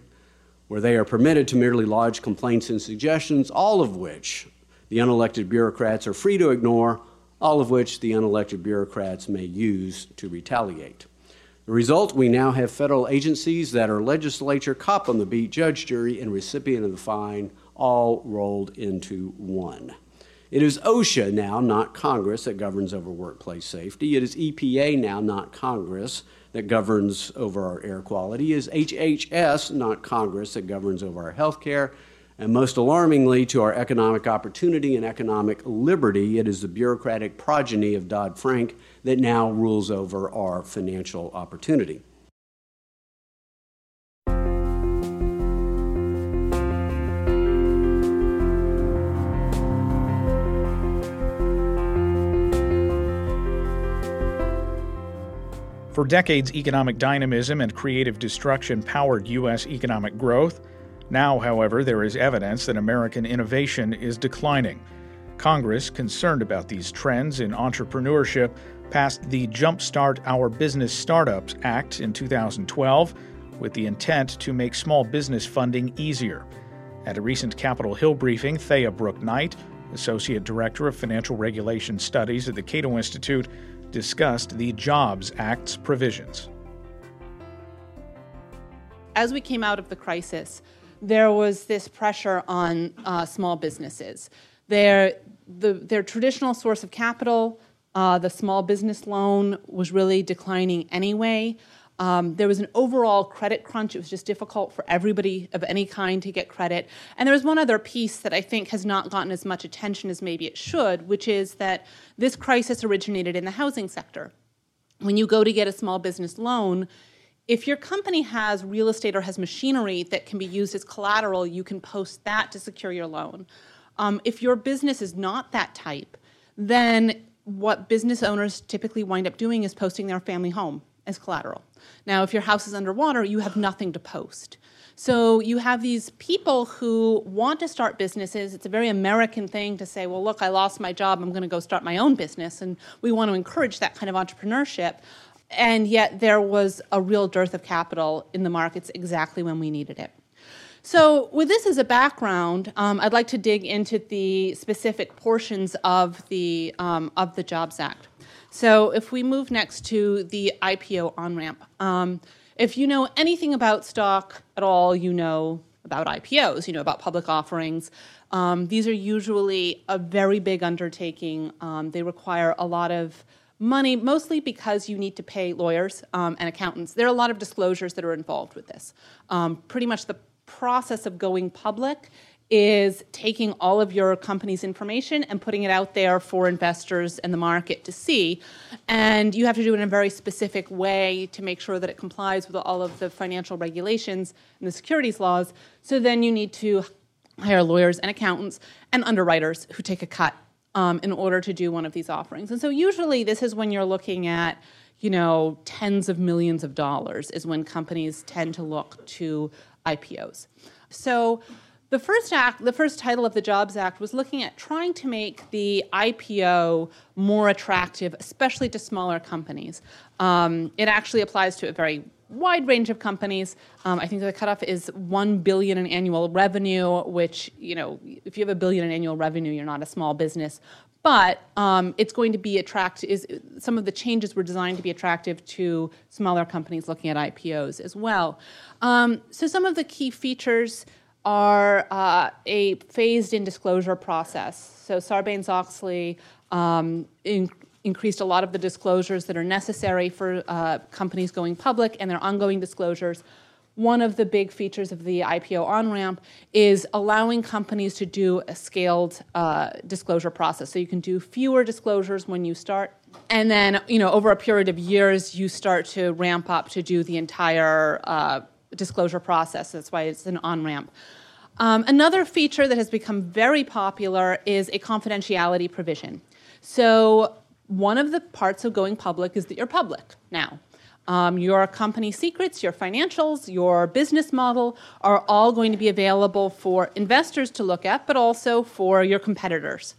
where they are permitted to merely lodge complaints and suggestions, all of which the unelected bureaucrats are free to ignore, all of which the unelected bureaucrats may use to retaliate. The result we now have federal agencies that are legislature, cop on the beat, judge, jury, and recipient of the fine all rolled into one. It is OSHA now, not Congress, that governs over workplace safety. It is EPA now, not Congress, that governs over our air quality. It is HHS, not Congress, that governs over our health care And most alarmingly to our economic opportunity and economic liberty, it is the bureaucratic progeny of Dodd Frank that now rules over our financial opportunity. For decades, economic dynamism and creative destruction powered U.S. economic growth. Now, however, there is evidence that American innovation is declining. Congress, concerned about these trends in entrepreneurship, passed the Jumpstart Our Business Startups Act in 2012 with the intent to make small business funding easier. At a recent Capitol Hill briefing, Thaya Brook Knight, Associate Director of Financial Regulation Studies at the Cato Institute, discussed the Jobs Act's provisions. As we came out of the crisis, there was this pressure on uh, small businesses. Their, the, their traditional source of capital, uh, the small business loan, was really declining anyway. Um, there was an overall credit crunch. It was just difficult for everybody of any kind to get credit. And there was one other piece that I think has not gotten as much attention as maybe it should, which is that this crisis originated in the housing sector. When you go to get a small business loan, if your company has real estate or has machinery that can be used as collateral, you can post that to secure your loan. Um, if your business is not that type, then what business owners typically wind up doing is posting their family home as collateral. Now, if your house is underwater, you have nothing to post. So you have these people who want to start businesses. It's a very American thing to say, well, look, I lost my job, I'm going to go start my own business. And we want to encourage that kind of entrepreneurship. And yet there was a real dearth of capital in the markets exactly when we needed it. So, with this as a background, um, I'd like to dig into the specific portions of the um, of the Jobs Act. So if we move next to the IPO on ramp, um, if you know anything about stock at all, you know about IPOs, you know about public offerings. Um, these are usually a very big undertaking. Um, they require a lot of money, mostly because you need to pay lawyers um, and accountants. There are a lot of disclosures that are involved with this. Um, pretty much the process of going public is taking all of your company's information and putting it out there for investors and the market to see. And you have to do it in a very specific way to make sure that it complies with all of the financial regulations and the securities laws. So then you need to hire lawyers and accountants and underwriters who take a cut um, in order to do one of these offerings. And so usually this is when you're looking at you know, tens of millions of dollars is when companies tend to look to IPOs. So the first act, the first title of the Jobs Act was looking at trying to make the IPO more attractive, especially to smaller companies. Um, it actually applies to a very wide range of companies. Um, I think the cutoff is one billion in annual revenue, which you know, if you have a billion in annual revenue, you're not a small business. But um, it's going to be attractive. Is some of the changes were designed to be attractive to smaller companies looking at IPOs as well. Um, so some of the key features are uh, a phased in disclosure process. So Sarbanes Oxley um, in, increased a lot of the disclosures that are necessary for uh, companies going public and their ongoing disclosures. One of the big features of the IPO on ramp is allowing companies to do a scaled uh, disclosure process. So you can do fewer disclosures when you start, and then you know over a period of years you start to ramp up to do the entire uh, disclosure process. That's why it's an on ramp. Um, another feature that has become very popular is a confidentiality provision. So, one of the parts of going public is that you're public now. Um, your company secrets, your financials, your business model are all going to be available for investors to look at, but also for your competitors.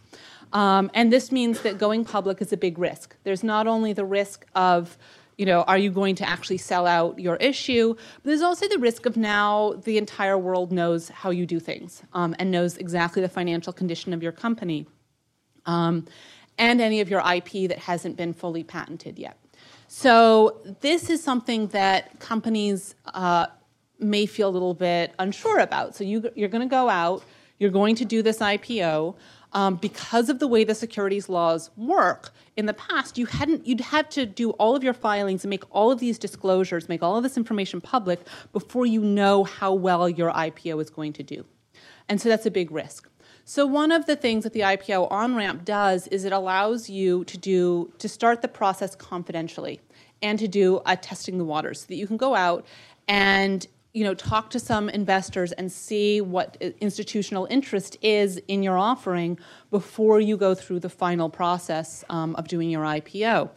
Um, and this means that going public is a big risk. There's not only the risk of you know, are you going to actually sell out your issue? But there's also the risk of now the entire world knows how you do things um, and knows exactly the financial condition of your company um, and any of your IP that hasn't been fully patented yet. So this is something that companies uh, may feel a little bit unsure about. So you, you're going to go out, you're going to do this IPO um, because of the way the securities laws work in the past you hadn't you'd have to do all of your filings and make all of these disclosures make all of this information public before you know how well your ipo is going to do And so that's a big risk. So one of the things that the IPO on ramp does is it allows you to do to start the process confidentially and to do a testing the waters so that you can go out and you know talk to some investors and see what institutional interest is in your offering before you go through the final process um, of doing your IPO.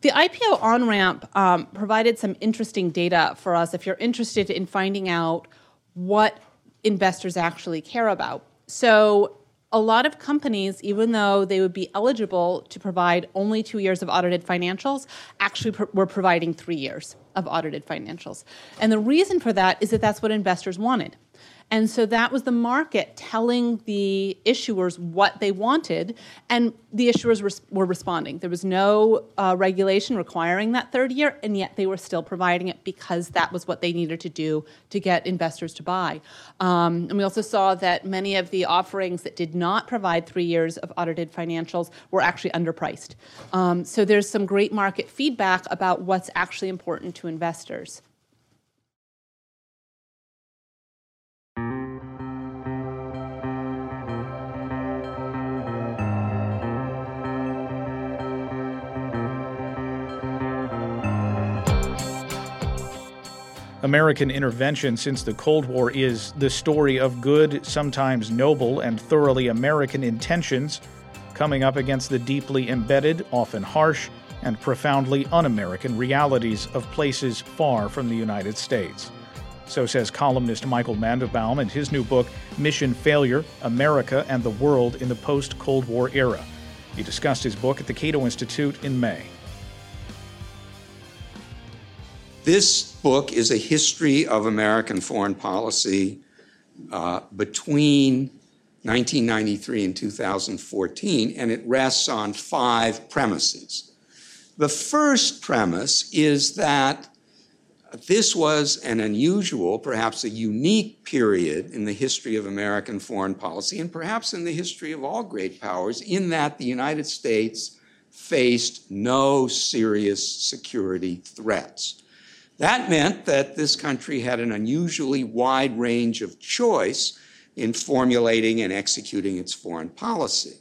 The IPO on ramp um, provided some interesting data for us if you're interested in finding out what investors actually care about. So, a lot of companies, even though they would be eligible to provide only two years of audited financials, actually were providing three years of audited financials. And the reason for that is that that's what investors wanted. And so that was the market telling the issuers what they wanted, and the issuers res- were responding. There was no uh, regulation requiring that third year, and yet they were still providing it because that was what they needed to do to get investors to buy. Um, and we also saw that many of the offerings that did not provide three years of audited financials were actually underpriced. Um, so there's some great market feedback about what's actually important to investors. American intervention since the Cold War is the story of good, sometimes noble, and thoroughly American intentions coming up against the deeply embedded, often harsh, and profoundly un American realities of places far from the United States. So says columnist Michael Mandelbaum in his new book, Mission Failure America and the World in the Post Cold War Era. He discussed his book at the Cato Institute in May. This book is a history of American foreign policy uh, between 1993 and 2014, and it rests on five premises. The first premise is that this was an unusual, perhaps a unique period in the history of American foreign policy, and perhaps in the history of all great powers, in that the United States faced no serious security threats. That meant that this country had an unusually wide range of choice in formulating and executing its foreign policy.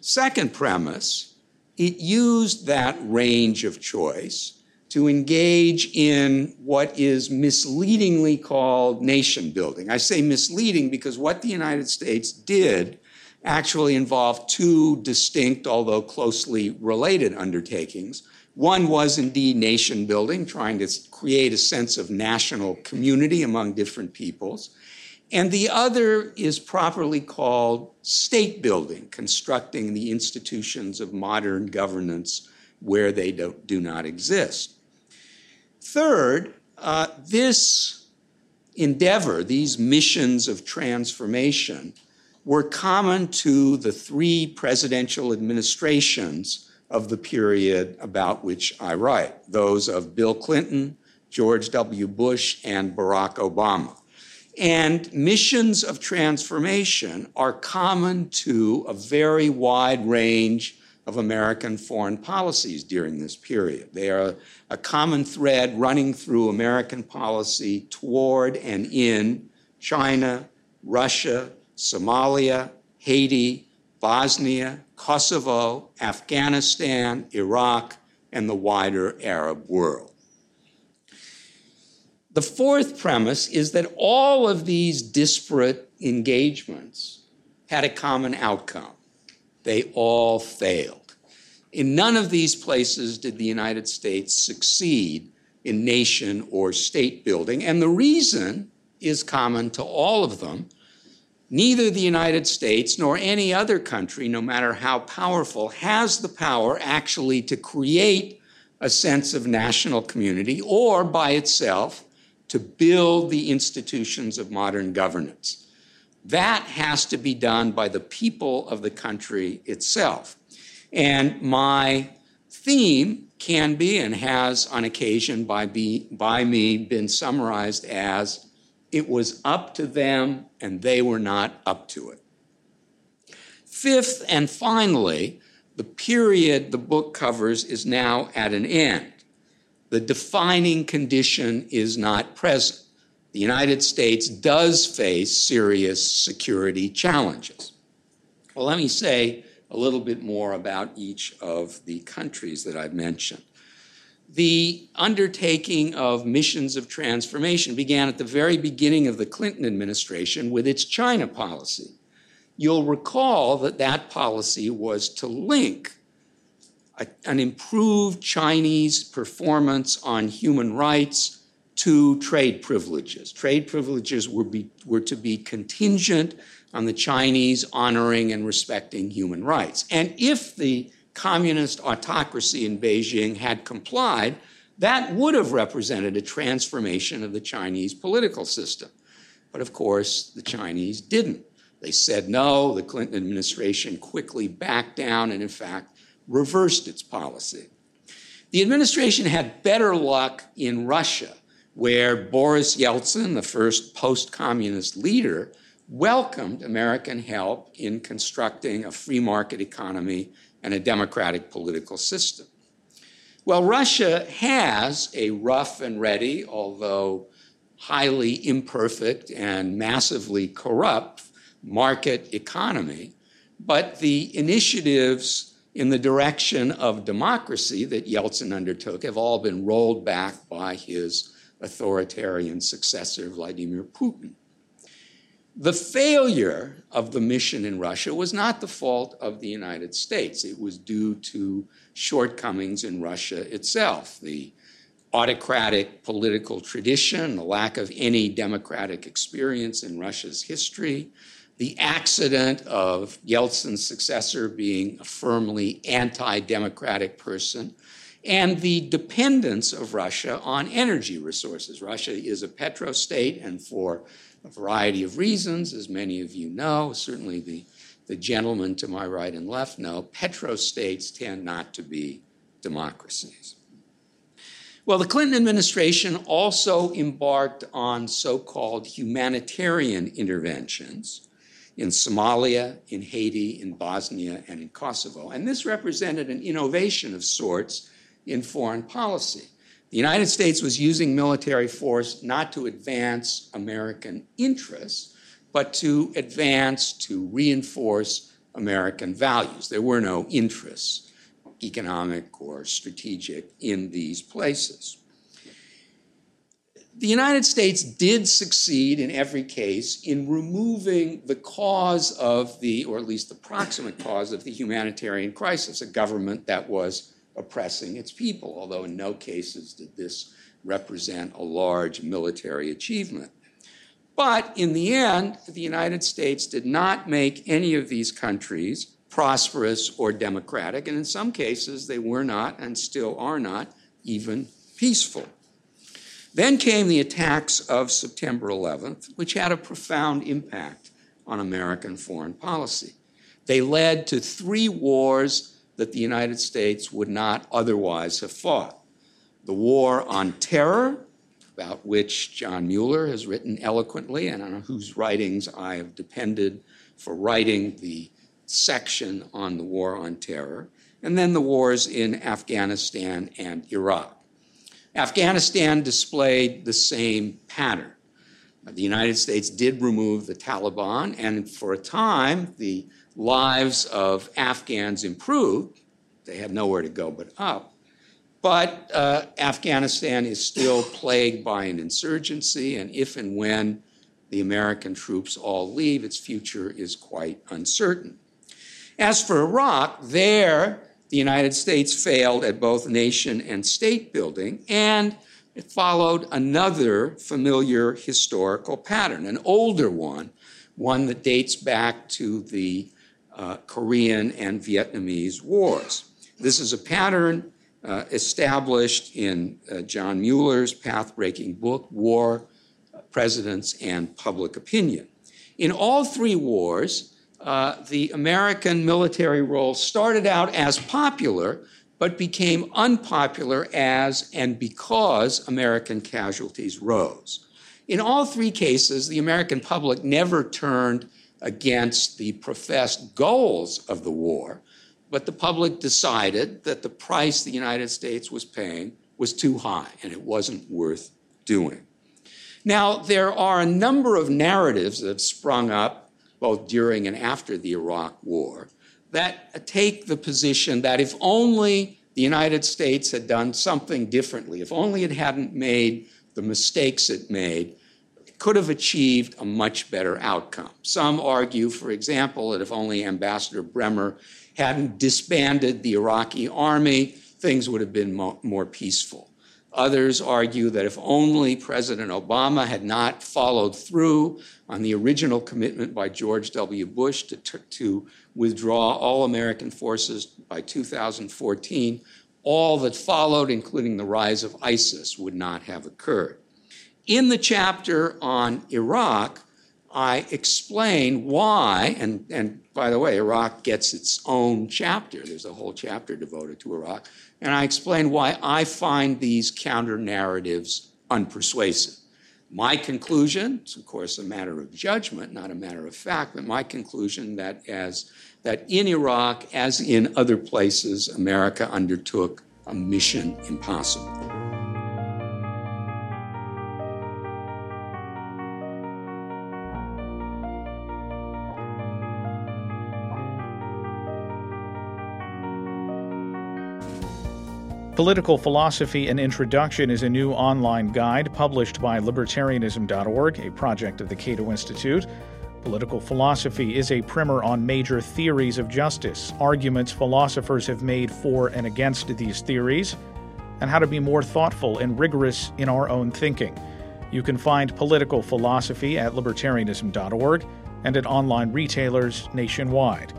Second premise, it used that range of choice to engage in what is misleadingly called nation building. I say misleading because what the United States did actually involved two distinct, although closely related undertakings. One was indeed nation building, trying to create a sense of national community among different peoples. And the other is properly called state building, constructing the institutions of modern governance where they do, do not exist. Third, uh, this endeavor, these missions of transformation, were common to the three presidential administrations of the period about which I write, those of Bill Clinton, George W. Bush, and Barack Obama. And missions of transformation are common to a very wide range of American foreign policies during this period. They are a common thread running through American policy toward and in China, Russia, Somalia, Haiti, Bosnia, Kosovo, Afghanistan, Iraq, and the wider Arab world. The fourth premise is that all of these disparate engagements had a common outcome. They all failed. In none of these places did the United States succeed in nation or state building, and the reason is common to all of them Neither the United States nor any other country, no matter how powerful, has the power actually to create a sense of national community or by itself to build the institutions of modern governance. That has to be done by the people of the country itself. And my theme can be and has on occasion by, be, by me been summarized as it was up to them, and they were not up to it. Fifth and finally, the period the book covers is now at an end. The defining condition is not present. the United States does face serious security challenges. Well, let me say a little bit more about each of the countries that I've mentioned. The undertaking of missions of transformation began at the very beginning of the Clinton administration with its China policy. You'll recall that that policy was to link a, an improved Chinese performance on human rights to trade privileges. Trade privileges were, be, were to be contingent on the Chinese honoring and respecting human rights. And if the communist autocracy in Beijing had complied, that would have represented a transformation of the Chinese political system. But of course, the Chinese didn't. They said no. The Clinton administration quickly backed down and, in fact, reversed its policy. The administration had better luck in Russia where Boris Yeltsin, the first post communist leader, welcomed American help in constructing a free market economy and a democratic political system. Well, Russia has a rough and ready, although highly imperfect and massively corrupt market economy, but the initiatives in the direction of democracy that Yeltsin undertook have all been rolled back by his authoritarian successor, Vladimir Putin. The failure of the mission in Russia was not the fault of the United States. It was due to shortcomings in Russia itself. The autocratic political tradition, the lack of any democratic experience in Russia's history, the accident of Yeltsin's successor being a firmly anti democratic person, and the dependence of Russia on energy resources. Russia is a petrostate, and for a variety of reasons, as many of you know, certainly the, the gentlemen to my right and left know, petrostates tend not to be democracies. Well, the Clinton administration also embarked on so called humanitarian interventions in Somalia, in Haiti, in Bosnia, and in Kosovo. And this represented an innovation of sorts in foreign policy. The United States was using military force not to advance American interests, but to advance, to reinforce American values. There were no interests, economic or strategic, in these places. The United States did succeed in every case in removing the cause of the, or at least the proximate cause of the humanitarian crisis, a government that was oppressing its people, although in no cases did this represent a large military achievement. But in the end, the United States did not make any of these countries prosperous or democratic, and in some cases they were not and still are not even peaceful. Then came the attacks of September 11th, which had a profound impact on American foreign policy. They led to three wars that the United States would not otherwise have fought. The war on terror, about which John Mueller has written eloquently and on whose writings I have depended for writing the section on the war on terror, and then the wars in Afghanistan and Iraq. Afghanistan displayed the same pattern. The United States did remove the Taliban, and for a time, the lives of Afghans improved. They have nowhere to go but up. But uh, Afghanistan is still plagued by an insurgency, and if and when the American troops all leave, its future is quite uncertain. As for Iraq, there the United States failed at both nation and state building, and it followed another familiar historical pattern, an older one, one that dates back to the uh, Korean and Vietnamese wars. This is a pattern uh, established in uh, John Mueller's path-breaking book, War, Presidents, and Public Opinion. In all three wars, uh, the American military role started out as popular, but became unpopular as and because American casualties rose. In all three cases, the American public never turned against the professed goals of the war, but the public decided that the price the United States was paying was too high and it wasn't worth doing. Now, there are a number of narratives that have sprung up both during and after the Iraq War that take the position that if only the United States had done something differently, if only it hadn't made the mistakes it made, could have achieved a much better outcome. Some argue, for example, that if only Ambassador Bremer hadn't disbanded the Iraqi army, things would have been mo- more peaceful. Others argue that if only President Obama had not followed through on the original commitment by George W. Bush to, to withdraw all American forces by 2014, all that followed, including the rise of ISIS, would not have occurred. In the chapter on Iraq, I explain why, and, and by the way, Iraq gets its own chapter. There's a whole chapter devoted to Iraq. And I explain why I find these counter narratives unpersuasive. My conclusion, it's of course a matter of judgment, not a matter of fact, but my conclusion that as that in Iraq, as in other places, America undertook a mission impossible. Political Philosophy: An Introduction is a new online guide published by Libertarianism.org, a project of the Cato Institute. Political philosophy is a primer on major theories of justice, arguments philosophers have made for and against these theories, and how to be more thoughtful and rigorous in our own thinking. You can find political philosophy at libertarianism.org and at online retailers nationwide.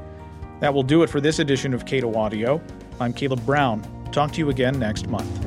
That will do it for this edition of Cato Audio. I'm Caleb Brown. Talk to you again next month.